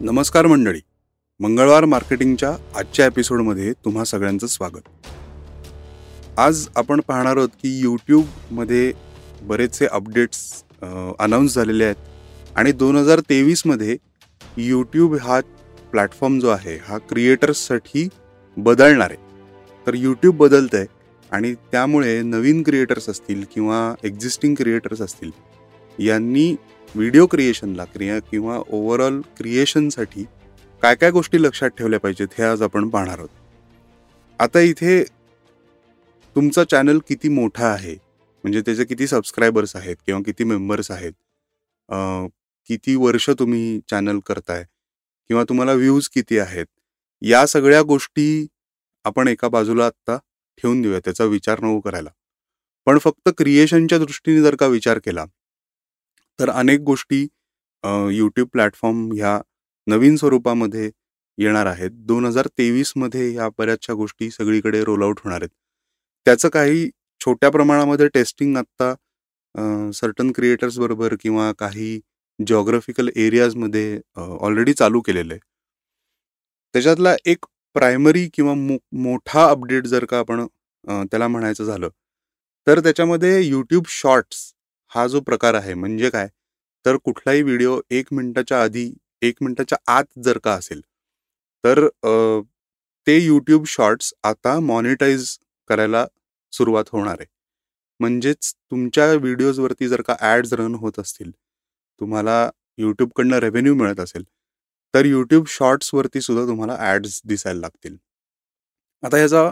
नमस्कार मंडळी. मंगळवार मार्केटिंगच्या आजच्या एपिसोडमध्ये तुम्हा सगळ्यांचं स्वागत. आज आपण पाहणार आहोत की यूट्यूबमध्ये बरेचसे अपडेट्स अनाऊन्स झालेले आहेत आणि दोन हजार तेवीसमध्ये यूट्यूब हा प्लॅटफॉर्म जो आहे हा क्रिएटर्ससाठी बदलणार आहे. तर यूट्यूब बदलतं आहे आणि त्यामुळे नवीन क्रिएटर्स असतील किंवा एक्झिस्टिंग क्रिएटर्स असतील यांनी व्हिडिओ क्रिएशनला क्रिया किंवा ओव्हरऑल क्रिएशनसाठी काय काय गोष्टी लक्षात ठेवल्या पाहिजेत हे आज आपण पाहणार आहोत. आता इथे तुमचा चॅनल किती मोठा आहे म्हणजे त्याचे किती सबस्क्रायबर्स आहेत किंवा किती मेंबर्स आहेत किती वर्ष तुम्ही चॅनल करताय किंवा तुम्हाला व्ह्यूज किती आहेत या सगळ्या गोष्टी आपण एका बाजूला आत्ता ठेवून देऊया त्याचा विचार नको करायला. पण फक्त क्रिएशनच्या दृष्टीने जर का विचार केला तर अनेक गोष्टी यूट्यूब प्लॅटफॉर्म ह्या नवीन स्वरूपामध्ये येणार आहेत. दोन हजार तेवीसमध्ये ह्या बऱ्याचशा गोष्टी सगळीकडे रोलआउट होणार आहेत. त्याचं काही छोट्या प्रमाणामध्ये टेस्टिंग आत्ता सर्टन क्रिएटर्स बरोबर किंवा काही जॉग्राफिकल एरियाजमध्ये ऑलरेडी चालू केलेलं आहे. त्याच्यातला एक प्रायमरी किंवा मो मोठा अपडेट जर का आपण त्याला म्हणायचं झालं तर त्याच्यामध्ये यूट्यूब शॉर्ट्स हा जो प्रकार आहे म्हणजे काय? तर कुठलाही व्हिडिओ एक मिनिटाच्या आधी एक मिनिटाच्या आत जर का असेल तर ते यूट्यूब शॉर्ट्स आता मॉनिटाईज करायला सुरुवात होणार आहे. म्हणजेच तुमच्या व्हिडिओजवरती जर का ॲड्स रन होत असतील तुम्हाला यूट्यूबकडनं रेव्हेन्यू मिळत असेल तर यूट्यूब शॉर्ट्सवरती सुद्धा तुम्हाला ॲड्स दिसायला लागतील. आता ह्याचा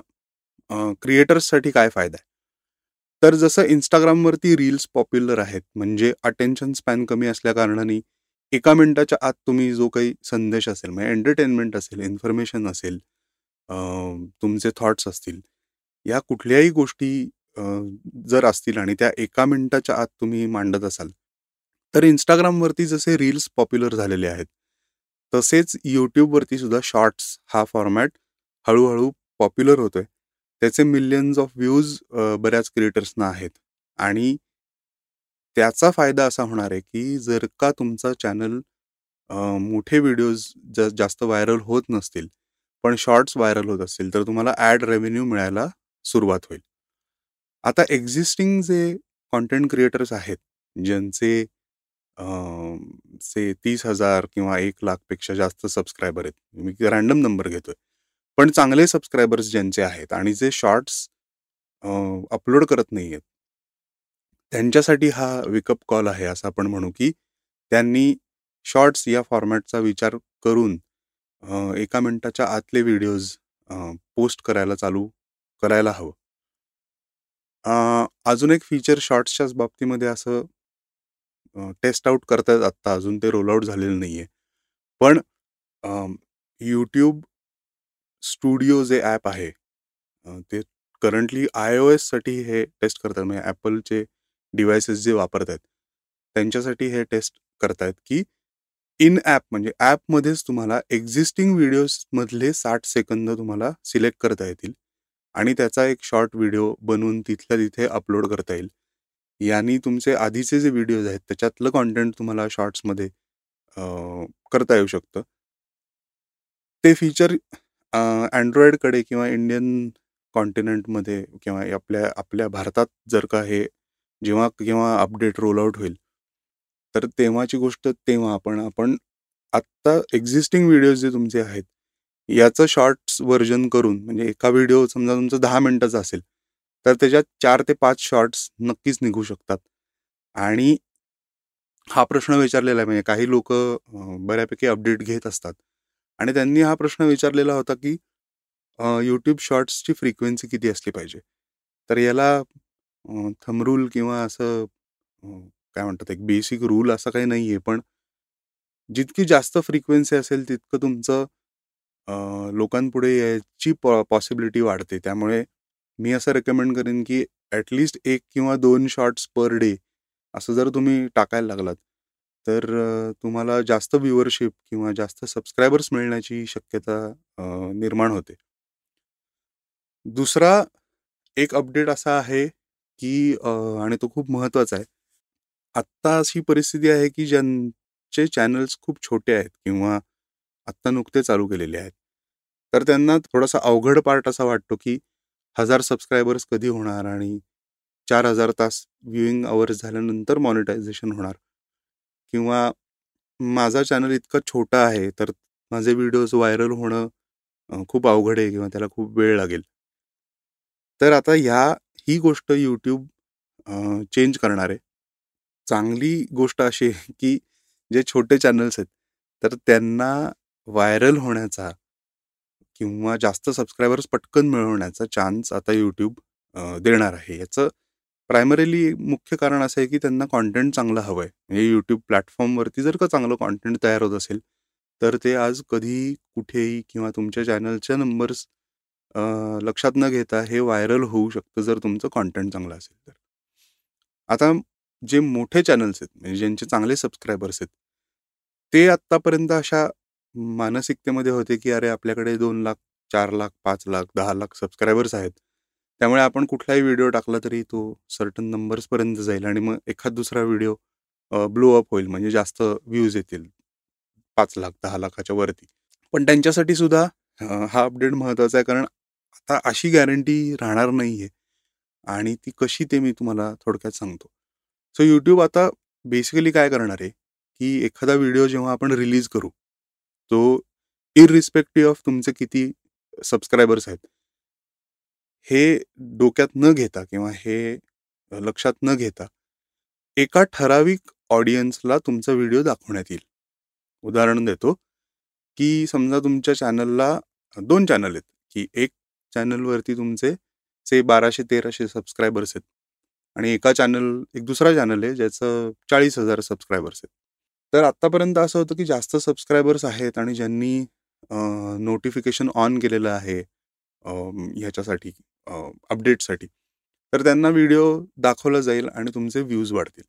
क्रिएटर्ससाठी काय फायदा आहे? तर जसं इंस्टाग्रामवरती रील्स पॉप्युलर आहेत म्हणजे अटेन्शन स्पॅन कमी असल्या कारणाने एका मिनिटाच्या आत तुम्ही जो काही संदेश असेल म्हणजे एंटरटेनमेंट असेल इन्फॉर्मेशन असेल तुमचे थॉट्स असतील या कुठल्याही गोष्टी जर असतील आणि त्या एका मिनिटाच्या आत तुम्ही मांडत असाल तर इंस्टाग्रामवरती जसे रील्स पॉप्युलर झालेले आहेत तसेच यूट्यूबवरती सुद्धा शॉर्ट्स हा फॉर्मॅट हळूहळू पॉप्युलर होतोय. त्याचे मिलियन्स ऑफ व्ह्यूज बऱ्याच क्रिएटर्सना आहेत. आणि त्याचा फायदा असा होणार आहे की जर का तुमचा चॅनल मोठे व्हिडिओज जा, जास्त व्हायरल होत नसतील पण शॉर्ट्स व्हायरल होत असतील तर तुम्हाला ॲड रेव्हेन्यू मिळायला सुरुवात होईल. आता एक्झिस्टिंग जे कॉन्टेंट क्रिएटर्स आहेत ज्यांचे से तीस हजार किंवा एक लाखपेक्षा जास्त सबस्क्रायबर आहेत मी रँडम नंबर घेतोय. पण चांगले सबस्क्रायबर्स ज्यांचे आहेत आणि जे शॉर्ट्स अपलोड करत नाही आहेत त्यांच्यासाठी हा विकअप कॉल आहे असं आपण म्हणू की त्यांनी शॉर्ट्स या फॉर्मॅटचा विचार करून एका मिनटाच्या आतले व्हिडिओज पोस्ट करायला चालू करायला हवं. अजून एक फीचर शॉर्ट्सच्याच बाबतीमध्ये असं टेस्ट आउट करतायत आत्ता अजून ते रोल आउट झालेलं नाही आहे पण यूट्यूब स्टुडिओ जे ॲप आहे ते करंटली आय ओ एससाठी हे टेस्ट करतात. म्हणजे ॲपलचे डिव्हायसेस जे वापरत आहेत त्यांच्यासाठी हे टेस्ट करतायत की इन ॲप म्हणजे ॲपमध्येच तुम्हाला एक्झिस्टिंग व्हिडिओजमधले साठ सेकंद तुम्हाला सिलेक्ट करता येतील आणि त्याचा एक शॉर्ट व्हिडिओ बनवून तिथल्या तिथे अपलोड करता येईल. यांनी तुमचे आधीचे जे व्हिडिओज आहेत त्याच्यातलं कॉन्टेंट तुम्हाला शॉर्ट्समध्ये करता येऊ शकतं. ते फीचर अँड्रॉइडकडे किंवा इंडियन कॉन्टिनेंटमध्ये किंवा आपल्या आपल्या भारतात जर का हे जेव्हा किंवा अपडेट रोल आउट होईल तर तेव्हाची गोष्ट तेव्हा आपण आपण आत्ता एक्झिस्टिंग व्हिडिओज जे तुमचे आहेत याचं शॉर्ट्स व्हर्जन करून म्हणजे एका व्हिडिओ समजा तुमचं दहा मिनटाचा असेल तर त्याच्यात चार ते पाच शॉर्ट्स नक्कीच निघू शकतात. आणि हा प्रश्न विचारलेला आहे म्हणजे काही लोक बऱ्यापैकी अपडेट घेत असतात. आणि त्यांनी हा प्रश्न विचारलेला होता की यूट्यूब शॉर्ट्सची फ्रिक्वेन्सी किती असली पाहिजे? तर याला थमरूल किंवा असं काय म्हणतात एक बेसिक रूल असं काही नाही आहे पण जितकी जास्त फ्रिक्वेन्सी असेल तितकं तुमचं लोकांपुढे याची पॉ पॉसिबिलिटी वाढते. त्यामुळे मी असं रेकमेंड करेन की ॲटलिस्ट एक किंवा दोन शॉर्ट्स पर डे असं जर तुम्ही टाकायला लागलात तर अ, तुम्हाला जास्त व्ह्युअरशिप किंवा जास्त सबस्क्रायबर्स मिळण्याची शक्यता अ, निर्माण होते. दुसरा एक अपडेट असा आहे की अ, आणि तो खूप महत्त्वाचा आहे. आत्ता अशी परिस्थिती आहे की ज्यांचे चॅनल्स खूप छोटे आहेत किंवा आत्ता नुकते चालू केलेले आहेत. तर त्यांना थोडासा अवघड पार्ट असा वाटतो की हजार सबस्क्रायबर्स कधी होणार आणि चार हजार तास व्ह्युईंग आवर्स झाल्यानंतर मॉनिटायझेशन होणार. किंवा माझा चॅनल इतका छोटा आहे तर माझे व्हिडिओज व्हायरल होणं खूप अवघड आहे किंवा त्याला खूप वेळ लागेल. तर आता ह्या ही गोष्ट यूट्यूब चेंज करणार आहे. चांगली गोष्ट अशी आहे की जे छोटे चॅनल्स आहेत तर त्यांना व्हायरल होण्याचा किंवा जास्त सबस्क्रायबर्स पटकन मिळवण्याचा चान्स आता यूट्यूब देणार आहे. याचं प्रायमरीली मुख्य कारण असं आहे की त्यांना कॉन्टेंट चांगलं हवं आहे म्हणजे यूट्यूब प्लॅटफॉर्मवरती जर का चांगलं कॉन्टेंट तयार होत असेल तर ते आज कधी कुठेही किंवा तुमच्या चॅनलच्या नंबर्स लक्षात न घेता हे व्हायरल होऊ शकतं जर तुमचं कॉन्टेंट चांगलं असेल तर. आता जे मोठे चॅनल्स आहेत म्हणजे ज्यांचे चांगले सबस्क्रायबर्स आहेत ते आत्तापर्यंत अशा मानसिकतेमध्ये होते की अरे आपल्याकडे दोन लाख चार लाख पाच लाख दहा लाख सबस्क्रायबर्स आहेत. त्यामुळे आपण कुठलाही व्हिडिओ टाकला तरी तो सर्टन नंबर्सपर्यंत जाईल आणि मग एखाद दुसरा व्हिडिओ ब्लो अप होईल म्हणजे जास्त व्ह्यूज येतील पाच लाख दहा लाखाच्या वरती. पण त्यांच्यासाठी सुद्धा हा अपडेट महत्त्वाचा आहे कारण आता अशी गॅरंटी राहणार नाही आहे आणि ती कशी ते मी तुम्हाला थोडक्यात सांगतो. सो यूट्यूब आता बेसिकली काय करणार आहे की एखादा व्हिडिओ जेव्हा आपण रिलीज करू तो इरिस्पेक्टिव्ह ऑफ तुमचे किती सबस्क्रायबर्स आहेत हे डोक्यात न घेता किंवा हे लक्षात न घेता एका ठराविक ऑडियन्सला तुमचा व्हिडिओ दाखवण्यात येईल. उदाहरण देतो की समजा तुमच्या चॅनलला दोन चॅनल आहेत की एक चॅनलवरती तुमचे से बाराशे तेराशे सबस्क्रायबर्स आहेत आणि एका चॅनल एक दुसरा चॅनल आहे ज्याचं चाळीस हजार सबस्क्रायबर्स आहेत. तर आत्तापर्यंत असं होतं की जास्त सबस्क्रायबर्स आहेत आणि ज्यांनी नोटिफिकेशन ऑन केलेलं आहे ह्याच्यासाठी अपडेटसाठी. तर त्यांना व्हिडिओ दाखवला जाईल आणि तुमचे व्ह्यूज वाढतील.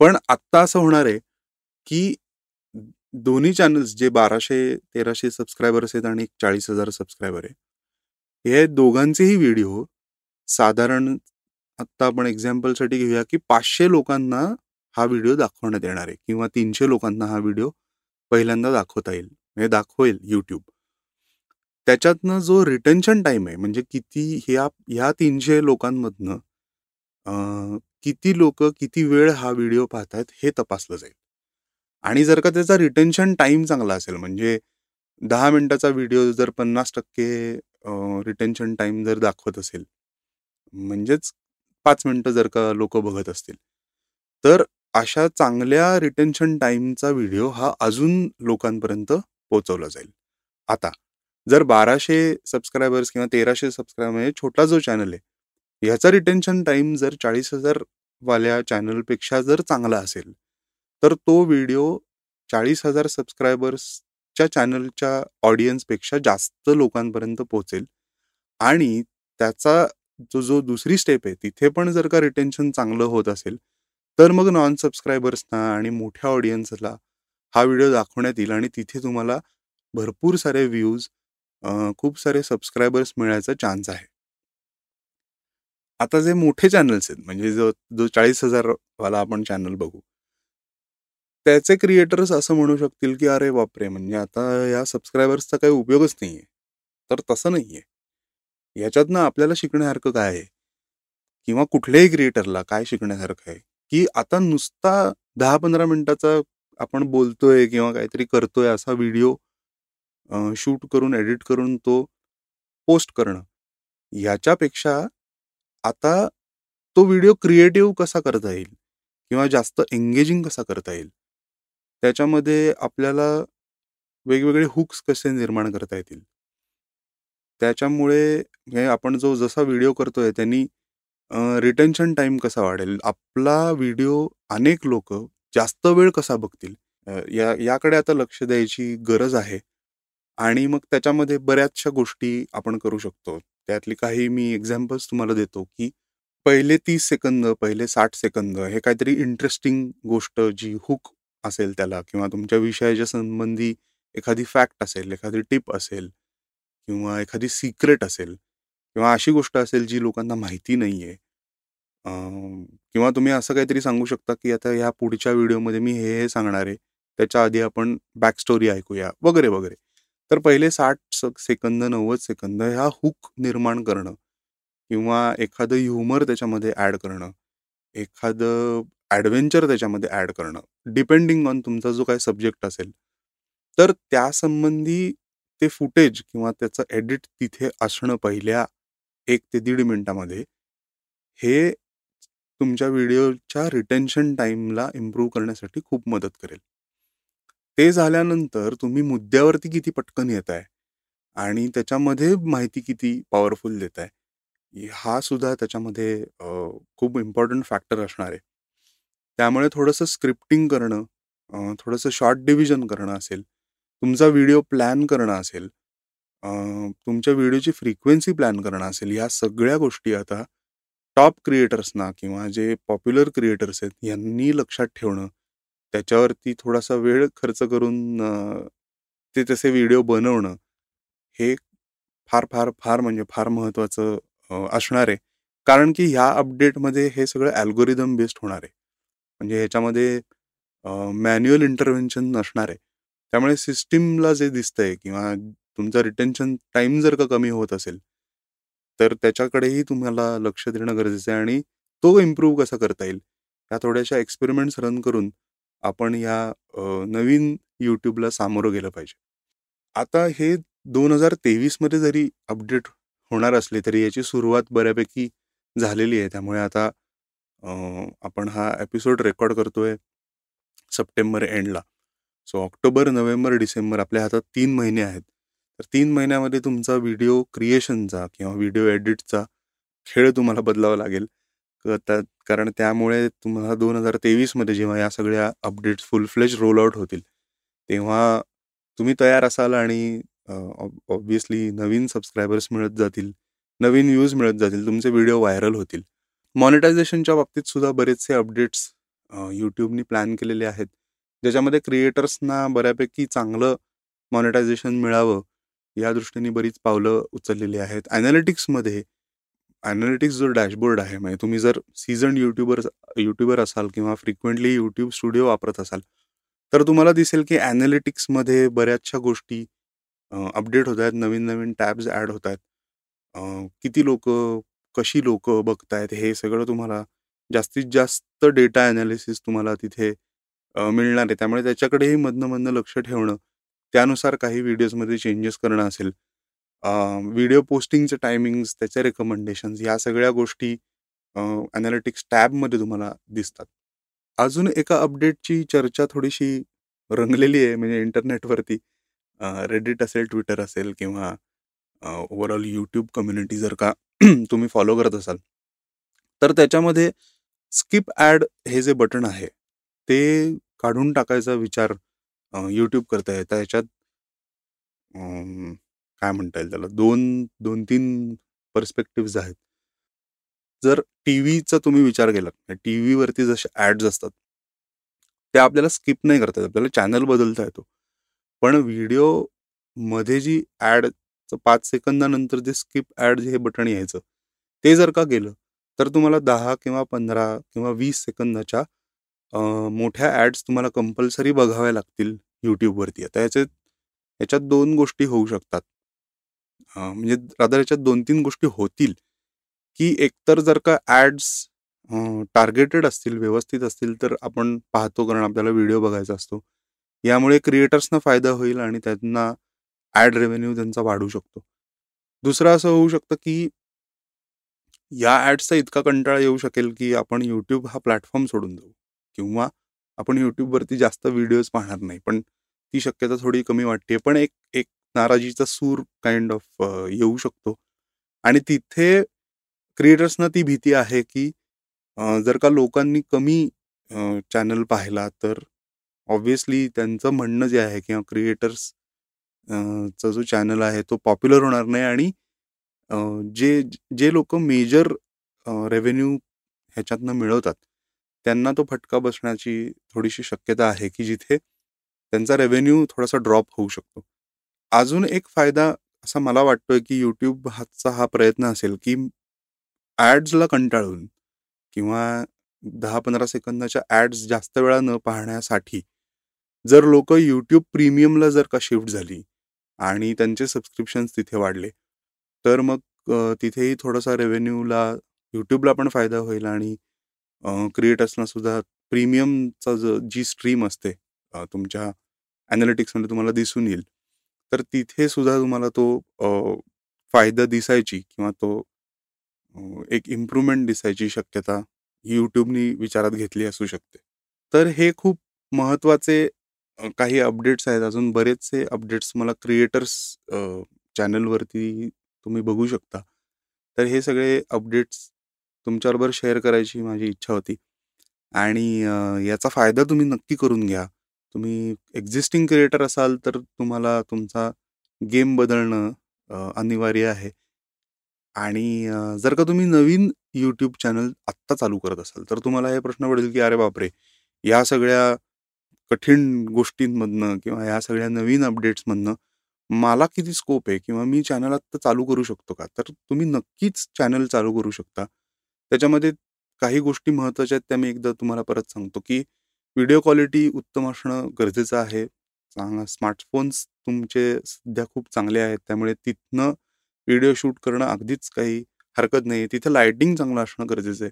पण आत्ता असं होणार आहे की दोन्ही चॅनल्स जे बाराशे तेराशे सबस्क्रायबर्स आहेत आणि एक चाळीस हजार सबस्क्रायबर आहे हे दोघांचेही व्हिडिओ साधारण आत्ता आपण एक्झाम्पलसाठी घेऊया की पाचशे लोकांना हा व्हिडिओ दाखवण्यात येणार आहे किंवा तीनशे लोकांना हा व्हिडिओ पहिल्यांदा दाखवता येईल. हे दाखवेल यूट्यूब त्याच्यातनं जो रिटेन्शन टाइम आहे म्हणजे किती ह्या ह्या तीनशे लोकांमधनं किती लोक किती वेळ हा व्हिडिओ पाहतायत हे तपासलं जाईल. आणि जर का त्याचा रिटेन्शन टाइम चांगला असेल म्हणजे दहा मिनिटाचा व्हिडिओ जर पन्नास टक्के रिटेन्शन टाइम जर दाखवत असेल म्हणजेच पाच मिनिटं जर का लोक बघत असतील तर अशा चांगल्या रिटेन्शन टाईमचा व्हिडिओ हा अजून लोकांपर्यंत पोहोचवला जाईल. आता जर बाराशे सबस्क्रायबर्स किंवा तेराशे सबस्क्रायबर म्हणजे छोटा जो चॅनल आहे ह्याचा रिटेन्शन टाईम जर चाळीस हजार वाल्या चॅनलपेक्षा जर चांगला असेल तर तो व्हिडिओ चाळीस हजार सबस्क्रायबर्सच्या चॅनलच्या ऑडियन्सपेक्षा जास्त लोकांपर्यंत पोहोचेल. आणि त्याचा जो जो दुसरी स्टेप आहे तिथे पण जर का रिटेन्शन चांगलं होत असेल तर मग नॉन सबस्क्रायबर्सना आणि मोठ्या ऑडियन्सला हा व्हिडिओ दाखवण्यात येईल आणि तिथे तुम्हाला भरपूर सारे व्ह्यूज खूप सारे सबस्क्रायबर्स मिळायचा चान्स आहे. आता जे मोठे चॅनल्स आहेत म्हणजे जो जो चाळीस हजार वाला आपण चॅनल बघू त्याचे क्रिएटर्स असं म्हणू शकतील की अरे बापरे म्हणजे आता या सबस्क्रायबर्सचा काही उपयोगच नाहीये. तर तसं नाहीये. याच्यातनं आपल्याला शिकण्यासारखं काय आहे? किंवा कुठल्याही क्रिएटरला काय शिकण्यासारखं आहे? की आता नुसता दहा पंधरा मिनिटाचा आपण बोलतोय किंवा काहीतरी करतोय असा व्हिडिओ शूट करून एडिट करून तो पोस्ट करणं. याच्यापेक्षा आता तो व्हिडिओ क्रिएटिव्ह कसा करता येईल? किंवा जास्त एंगेजिंग कसा करता येईल? त्याच्यामध्ये आपल्याला वेगवेगळे हुक्स कसे निर्माण करता येतील? त्याच्यामुळे आपण जो जसा व्हिडिओ करतोय त्यांनी रिटेन्शन टाइम कसा वाढेल? आपला व्हिडिओ अनेक लोक जास्त वेळ कसा बघतील? या याकडे आता लक्ष द्यायची गरज आहे. आणि मग त्याच्यामध्ये बऱ्याचशा गोष्टी आपण करू शकतो. त्यातली काही मी एक्झाम्पल्स तुम्हाला देतो की पहिले तीस सेकंद पहिले साठ सेकंद हे काहीतरी इंटरेस्टिंग गोष्ट जी हुक असेल त्याला किंवा तुमच्या विषयाच्या संबंधी एखादी फॅक्ट असेल एखादी टिप असेल किंवा एखादी सिक्रेट असेल किंवा अशी गोष्ट असेल जी लोकांना माहिती नाही आहे किंवा तुम्ही असं काहीतरी सांगू शकता की आता ह्या पुढच्या व्हिडिओमध्ये मी हे हे सांगणार आहे. त्याच्या आधी आपण बॅक स्टोरी ऐकूया वगैरे वगैरे. तर पहिले साठ सेकंद नव्वद सेकंद ह्या हुक निर्माण करणं किंवा एखादं ह्युमर त्याच्यामध्ये ॲड करणं एखादं ॲडव्हेंचर त्याच्यामध्ये ॲड करणं डिपेंडिंग ऑन तुमचा जो काही सब्जेक्ट असेल. तर त्यासंबंधी ते फुटेज किंवा त्याचं एडिट तिथे असणं पहिल्या एक ते दीड मिनटामध्ये हे तुमच्या व्हिडिओच्या रिटेन्शन टाईमला इम्प्रूव्ह करण्यासाठी खूप मदत करेल. ते झाल्यानंतर तुम्ही मुद्द्यावरती किती पटकन येत आहे आणि त्याच्यामध्ये माहिती किती पॉवरफुल देत आहे हा सुद्धा त्याच्यामध्ये खूप इम्पॉर्टंट फॅक्टर असणार आहे. त्यामुळे थोडंसं स्क्रिप्टिंग करणं थोडंसं शॉर्ट डिव्हिजन करणं असेल तुमचा व्हिडिओ प्लॅन करणं असेल तुमच्या व्हिडिओची फ्रिक्वेन्सी प्लॅन करणं असेल या सगळ्या गोष्टी आता टॉप क्रिएटर्सना किंवा जे पॉप्युलर क्रिएटर्स आहेत यांनी लक्षात ठेवणं त्याच्यावरती थोडासा वेळ खर्च करून ते तसे व्हिडिओ बनवणं हे फार फार फार म्हणजे फार महत्त्वाचं असणार आहे. कारण की ह्या अपडेटमध्ये हे सगळं ॲल्गोरिदम बेस्ड होणार आहे. म्हणजे ह्याच्यामध्ये मॅन्युअल इंटरव्हेन्शन नसणार आहे. त्यामुळे सिस्टीमला जे दिसतंय किंवा तुमचा रिटेन्शन टाइम जर का कमी होत असेल तर त्याच्याकडेही तुम्हाला लक्ष देणं गरजेचं आहे आणि तो इम्प्रूव्ह कसा करता येईल? ह्या थोड्याशा एक्सपेरिमेंट्स रन करून आपण या नवीन यूट्यूबला सामोरं गेलं पाहिजे. आता हे दोन हजार तेवीसमध्ये जरी अपडेट होणार असले तरी याची सुरुवात बऱ्यापैकी झालेली आहे. त्यामुळे आता आपण हा एपिसोड रेकॉर्ड करतोय सप्टेंबर एंडला सो ऑक्टोबर नोव्हेंबर डिसेंबर आपल्या हातात तीन महिने आहेत. तर तीन महिन्यामध्ये तुमचा व्हिडिओ क्रिएशनचा किंवा व्हिडिओ एडिटचा खेळ तुम्हाला बदलावा लागेल. कारण त्यामुळे तुम्हाला दोन हजार तेवीसमध्ये जेव्हा या सगळ्या updates full fledge roll out होतील तेव्हा तुम्ही तयार असाल आणि ऑब्विसली नवीन सबस्क्रायबर्स मिळत जातील नवीन व्ह्यूज मिळत जातील तुमचे व्हिडिओ व्हायरल होतील. मॉनिटायझेशनच्या बाबतीत सुद्धा बरेचसे अपडेट्स यूट्यूबनी प्लॅन केलेले आहेत. ज्याच्यामध्ये क्रिएटर्सना बऱ्यापैकी चांगलं मॉनिटायझेशन मिळावं या दृष्टीने बरीच पावलं उचललेली आहेत. ॲनालिटिक्समध्ये ॲनालिटिक्स जो डॅशबोर्ड आहे म्हणजे तुम्ही जर सीझन युट्यूबर युट्यूबर असाल किंवा फ्रिक्वेंटली यूट्यूब स्टुडिओ वापरत असाल तर तुम्हाला दिसेल की ॲनालिटिक्समध्ये बऱ्याचशा गोष्टी अपडेट होत आहेत नवीन नवीन टॅब्स ॲड होत आहेत. किती लोक कशी लोक बघतायत हे सगळं तुम्हाला जास्तीत जास्त डेटा ॲनालिसिस तुम्हाला तिथे मिळणार आहे. त्यामुळे त्याच्याकडेही मधनं मधनं लक्ष ठेवणं त्यानुसार काही व्हिडिओजमध्ये चेंजेस करणं असेल व्हिडिओ पोस्टिंगचे टायमिंग्स त्याचे रेकमेंडेशन्स या सगळ्या गोष्टी ॲनालिटिक्स टॅबमध्ये तुम्हाला दिसतात. अजून एका अपडेटची चर्चा थोडीशी रंगलेली आहे म्हणजे इंटरनेटवरती रेडिट असेल ट्विटर असेल किंवा ओव्हरऑल यूट्यूब कम्युनिटी जर का तुम्ही फॉलो करत असाल तर त्याच्यामध्ये स्किप ॲड हे जे बटन आहे ते काढून टाकायचा विचार यूट्यूब करता आहे याच्यात काय म्हणता येईल त्याला? दोन दोन तीन पर्स्पेक्टिव्ह आहेत. जर टी व्हीचा तुम्ही विचार केला टी व्हीवरती जसे ॲड्स असतात त्या आपल्याला स्किप नाही करता येत. आपल्याला चॅनल बदलता येतो. पण व्हिडिओमध्ये जी ॲड पाच सेकंदानंतर जे स्किप ॲड हे बटन यायचं ते जर का गेलं तर तुम्हाला दहा किंवा पंधरा किंवा वीस सेकंदाच्या मोठ्या ॲड्स तुम्हाला कंपल्सरी बघाव्या लागतील यूट्यूबवरती आता याचे याच्यात दोन गोष्टी होऊ शकतात. म्हणजे रादर याच्यात दोन तीन गोष्टी होतील की एकतर जर का ॲड्स टार्गेटेड असतील व्यवस्थित असतील तर आपण पाहतो कारण आपल्याला व्हिडिओ बघायचा असतो. यामुळे क्रिएटर्सना फायदा होईल आणि त्यांना ॲड रेव्हेन्यू त्यांचा वाढू शकतो. दुसरं असं होऊ शकतं की या ॲड्सचा इतका कंटाळा येऊ शकेल की आपण यूट्यूब हा प्लॅटफॉर्म सोडून देऊ. किंवा आपण यूट्यूबवरती जास्त व्हिडिओज पाहणार नाही. पण ती शक्यता थोडी कमी वाटते. पण एक एक नाराजीचा सूर काइंड ऑफ येऊ शकतो. आणि तिथे क्रिएटर्सना ती भीती आहे की जर का लोकांनी कमी चॅनल पाहिला तर ऑब्व्हियसली त्यांचं म्हणणं जे आहे किंवा क्रिएटर्स चा जो चॅनल आहे तो पॉप्युलर होणार नाही आणि जे जे लोक मेजर रेव्हेन्यू ह्याच्यातनं मिळवतात त्यांना तो फटका बसण्याची थोडीशी शक्यता आहे की जिथे त्यांचा रेव्हेन्यू थोडासा ड्रॉप होऊ शकतो. अजून एक फायदा असा मला वाटतोय की यूट्यूब हाचा हा प्रयत्न असेल की ॲड्सला कंटाळून किंवा दहा पंधरा सेकंदाच्या ॲड्स जास्त वेळा न पाहण्यासाठी जर लोक यूट्यूब प्रीमियमला जर का शिफ्ट झाली आणि त्यांचे सबस्क्रिप्शन्स तिथे वाढले तर मग तिथेही थोडासा रेव्हेन्यूला यूट्यूबला पण फायदा होईल आणि क्रिएटर्सना सुद्धा प्रीमियमचा ज जी स्ट्रीम असते तुमच्या ॲनालिटिक्समध्ये तुम्हाला दिसून येईल. तर तिथे सुद्धा तुम्हाला तो फायदा दिसायची किंवा तो एक इम्प्रूव्हमेंट दिसायची शक्यता यूट्यूबनी विचारात घेतली असू शकते. तर हे खूप महत्त्वाचे काही अपडेट्स आहेत. अजून बरेचसे अपडेट्स मला क्रिएटर्स चॅनलवरती तुम्ही बघू शकता. तर हे सगळे अपडेट्स तुमच्याबरोबर शेअर करायची माझी इच्छा होती. आणि याचा फायदा तुम्ही नक्की करून घ्या. तुम्ही एक्झिस्टिंग क्रिएटर असाल तर तुम्हाला तुमचा गेम बदलणं अनिवार्य आहे. आणि जर का तुम्ही नवीन यूट्यूब चॅनल आत्ता चालू करत असाल तर तुम्हाला हे प्रश्न पडेल की अरे बापरे! या सगळ्या कठीण गोष्टींमधनं किंवा या सगळ्या नवीन अपडेट्समधनं मला किती स्कोप आहे किंवा मी चॅनल आत्ता चालू करू शकतो का? तर तुम्ही नक्कीच चॅनल चालू करू शकता. त्याच्यामध्ये काही गोष्टी महत्त्वाच्या आहेत त्या मी एकदा तुम्हाला परत सांगतो की व्हिडिओ क्वालिटी उत्तम असणं गरजेचं आहे. चांग स्मार्टफोन्स तुमचे सध्या खूप चांगले आहेत. त्यामुळे तिथनं व्हिडिओ शूट करणं अगदीच काही हरकत नाही तिथे लायटिंग चांगलं असणं गरजेचं आहे.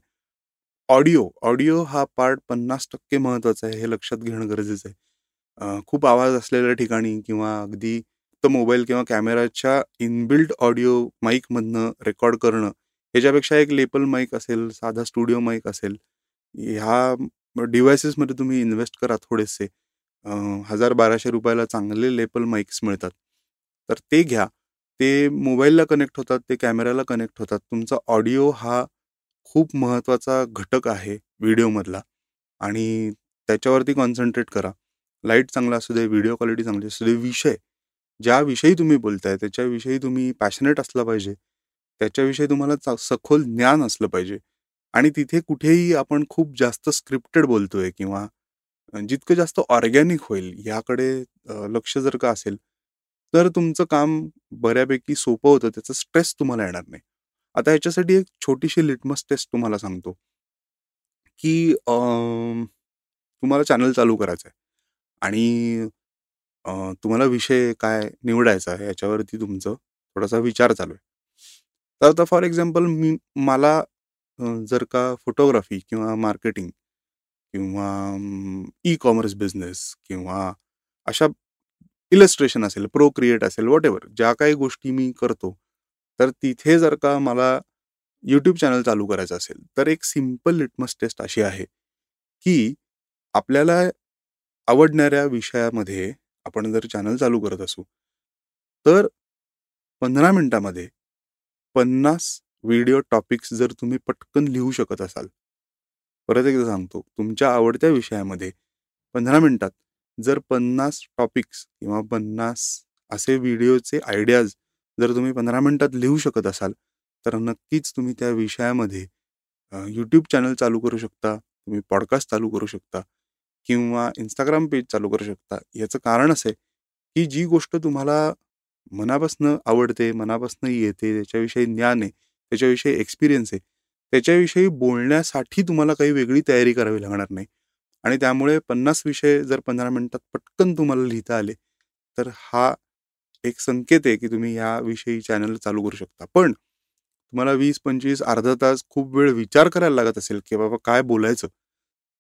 ऑडिओ ऑडिओ हा पार्ट पन्नास टक्के महत्त्वाचा आहे हे लक्षात घेणं गरजेचं आहे. खूप आवाज असलेल्या ठिकाणी किंवा अगदी तर मोबाईल किंवा कॅमेराच्या इनबिल्ट ऑडिओ माईकमधनं रेकॉर्ड करणं ह्याच्यापेक्षा एक लेपल माईक असेल साधा स्टुडिओ माईक असेल ह्या डिव्हायसेसमध्ये तुम्ही इन्व्हेस्ट करा थोडेसे. हजार बाराशे रुपयाला चांगले लेपल माईक्स मिळतात. तर ते घ्या. ते मोबाईलला कनेक्ट होतात ते कॅमेऱ्याला कनेक्ट होतात. तुमचा ऑडिओ हा खूप महत्त्वाचा घटक आहे व्हिडिओमधला. आणि त्याच्यावरती कॉन्सन्ट्रेट करा. लाइट चांगला असू दे व्हिडिओ क्वालिटी चांगली असू दे विषय. ज्याविषयी तुम्ही बोलताय त्याच्याविषयी तुम्ही पॅशनेट असला पाहिजे. त्याच्याविषयी तुम्हाला सखोल ज्ञान असलं पाहिजे. आणि तिथे कुठेही आपण खूप जास्त स्क्रिप्टेड बोलतोय किंवा जितकं जास्त ऑर्गॅनिक होईल ह्याकडे लक्ष जर का असेल तर तुमचं काम बऱ्यापैकी सोपं होतं. त्याचा स्ट्रेस तुम्हाला येणार नाही. आता याच्यासाठी एक छोटीशी लिटमस टेस्ट तुम्हाला सांगतो की तुम्हाला चॅनल चालू करायचं आहे आणि तुम्हाला विषय काय निवडायचा आहे याच्यावरती तुमचं थोडासा विचार चालू आहे. तर आता फॉर एक्झाम्पल मी मला जर का फोटोग्राफी किंवा मार्केटिंग किंवा ई कॉमर्स बिझनेस किंवा अशा इलस्ट्रेशन असेल प्रो क्रिएट असेल वॉटेवर ज्या काही गोष्टी मी करतो तर तिथे जर का मला यूट्यूब चॅनल चालू करायचं असेल तर एक सिंपल लिटमस टेस्ट अशी आहे की आपल्याला आवडणाऱ्या विषयामध्ये आपण जर चॅनल चालू करत असू तर पंधरा मिनिटामध्ये पन्नास व्हिडिओ टॉपिक्स जर तुम्ही पटकन लिहू शकत असाल. परत एकदा सांगतो तुमच्या आवडत्या विषयामध्ये पंधरा मिनटात जर पन्नास टॉपिक्स किंवा पन्नास असे व्हिडिओचे आयडियाज जर तुम्ही पंधरा मिनटात लिहू शकत असाल तर नक्कीच तुम्ही त्या विषयामध्ये यूट्यूब चॅनल चालू करू शकता तुम्ही पॉडकास्ट चालू करू शकता किंवा इंस्टाग्राम पेज चालू करू शकता. याचं कारण असं आहे की जी गोष्ट तुम्हाला मनापासनं आवडते मनापासनं येते त्याच्याविषयी ज्ञान आहे त्याच्याविषयी एक्सपिरियन्स आहे. त्याच्याविषयी बोलण्यासाठी तुम्हाला काही वेगळी तयारी करावी लागणार नाही. आणि त्यामुळे पन्नास विषय जर पंधरा मिनिटात पटकन तुम्हाला लिहिता आले तर हा एक संकेत आहे की तुम्ही याविषयी चॅनल चालू करू शकता. पण तुम्हाला वीस पंचवीस अर्धा तास खूप वेळ विचार करायला लागत असेल की बाबा काय बोलायचं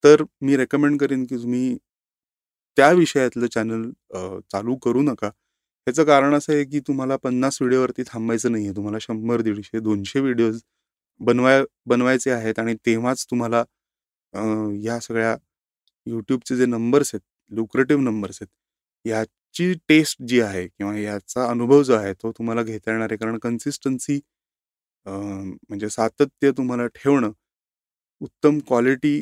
तर मी रेकमेंड करेन की तुम्ही त्या विषयातलं चॅनल चालू करू नका. ह्याचं कारण असं आहे की तुम्हाला पन्नास व्हिडिओवरती थांबायचं नाही आहे तुम्हाला शंभर दीडशे दोनशे व्हिडिओज बनवाय बनवायचे आहेत आणि तेव्हाच तुम्हाला या सगळ्या यूट्यूबचे जे नंबर्स आहेत लुक्रेटिव्ह नंबर्स आहेत याची टेस्ट जी आहे किंवा याचा अनुभव जो आहे तो तुम्हाला घेता येणार आहे. कारण कन्सिस्टन्सी म्हणजे सातत्य तुम्हाला ठेवणं उत्तम क्वालिटी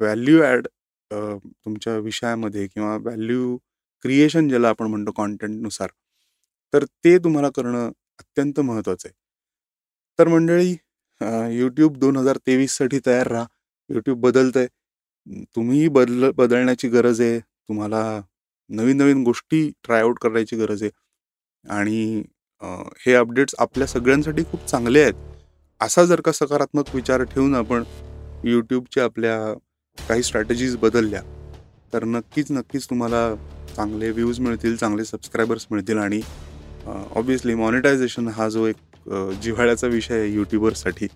व्हॅल्यू ॲड तुमच्या विषयामध्ये किंवा व्हॅल्यू क्रिएशन ज्याला आपण म्हणतो कॉन्टेंटनुसार तर ते तुम्हाला करणं अत्यंत महत्त्वाचं आहे. तर मंडळी यूट्यूब दोन हजार तेवीससाठी तयार राहा. यूट्यूब बदलत आहे तुम्हीही बदल बदलण्याची गरज आहे. तुम्हाला नवीन नवीन गोष्टी ट्रायआउट करायची गरज आहे. आणि हे अपडेट्स आपल्या सगळ्यांसाठी खूप चांगले आहेत. असा जर का सकारात्मक विचार ठेवून आपण यूट्यूबच्या आपल्या काही स्ट्रॅटेजीज बदलल्या तर नक्कीच नक्कीच तुम्हाला चांगले व्ह्यूज मिळतील चांगले सबस्क्रायबर्स मिळतील आणि ऑब्विसली मॉनिटायझेशन हा जो एक जिव्हाळ्याचा विषय आहे यूट्यूबरसाठी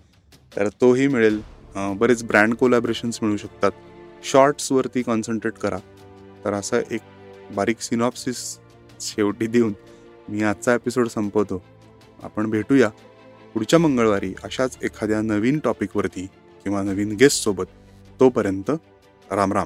तर तोही मिळेल. बरेच ब्रँड कोलॅबरेशन्स मिळू शकतात. शॉर्ट्सवरती कॉन्सन्ट्रेट करा. तर असा एक बारीक सिनॉप्सिस शेवटी देऊन मी आजचा एपिसोड संपवतो. आपण भेटूया पुढच्या मंगळवारी अशाच एखाद्या नवीन टॉपिकवरती किंवा नवीन गेस्टसोबत तोपर्यंत राम राम.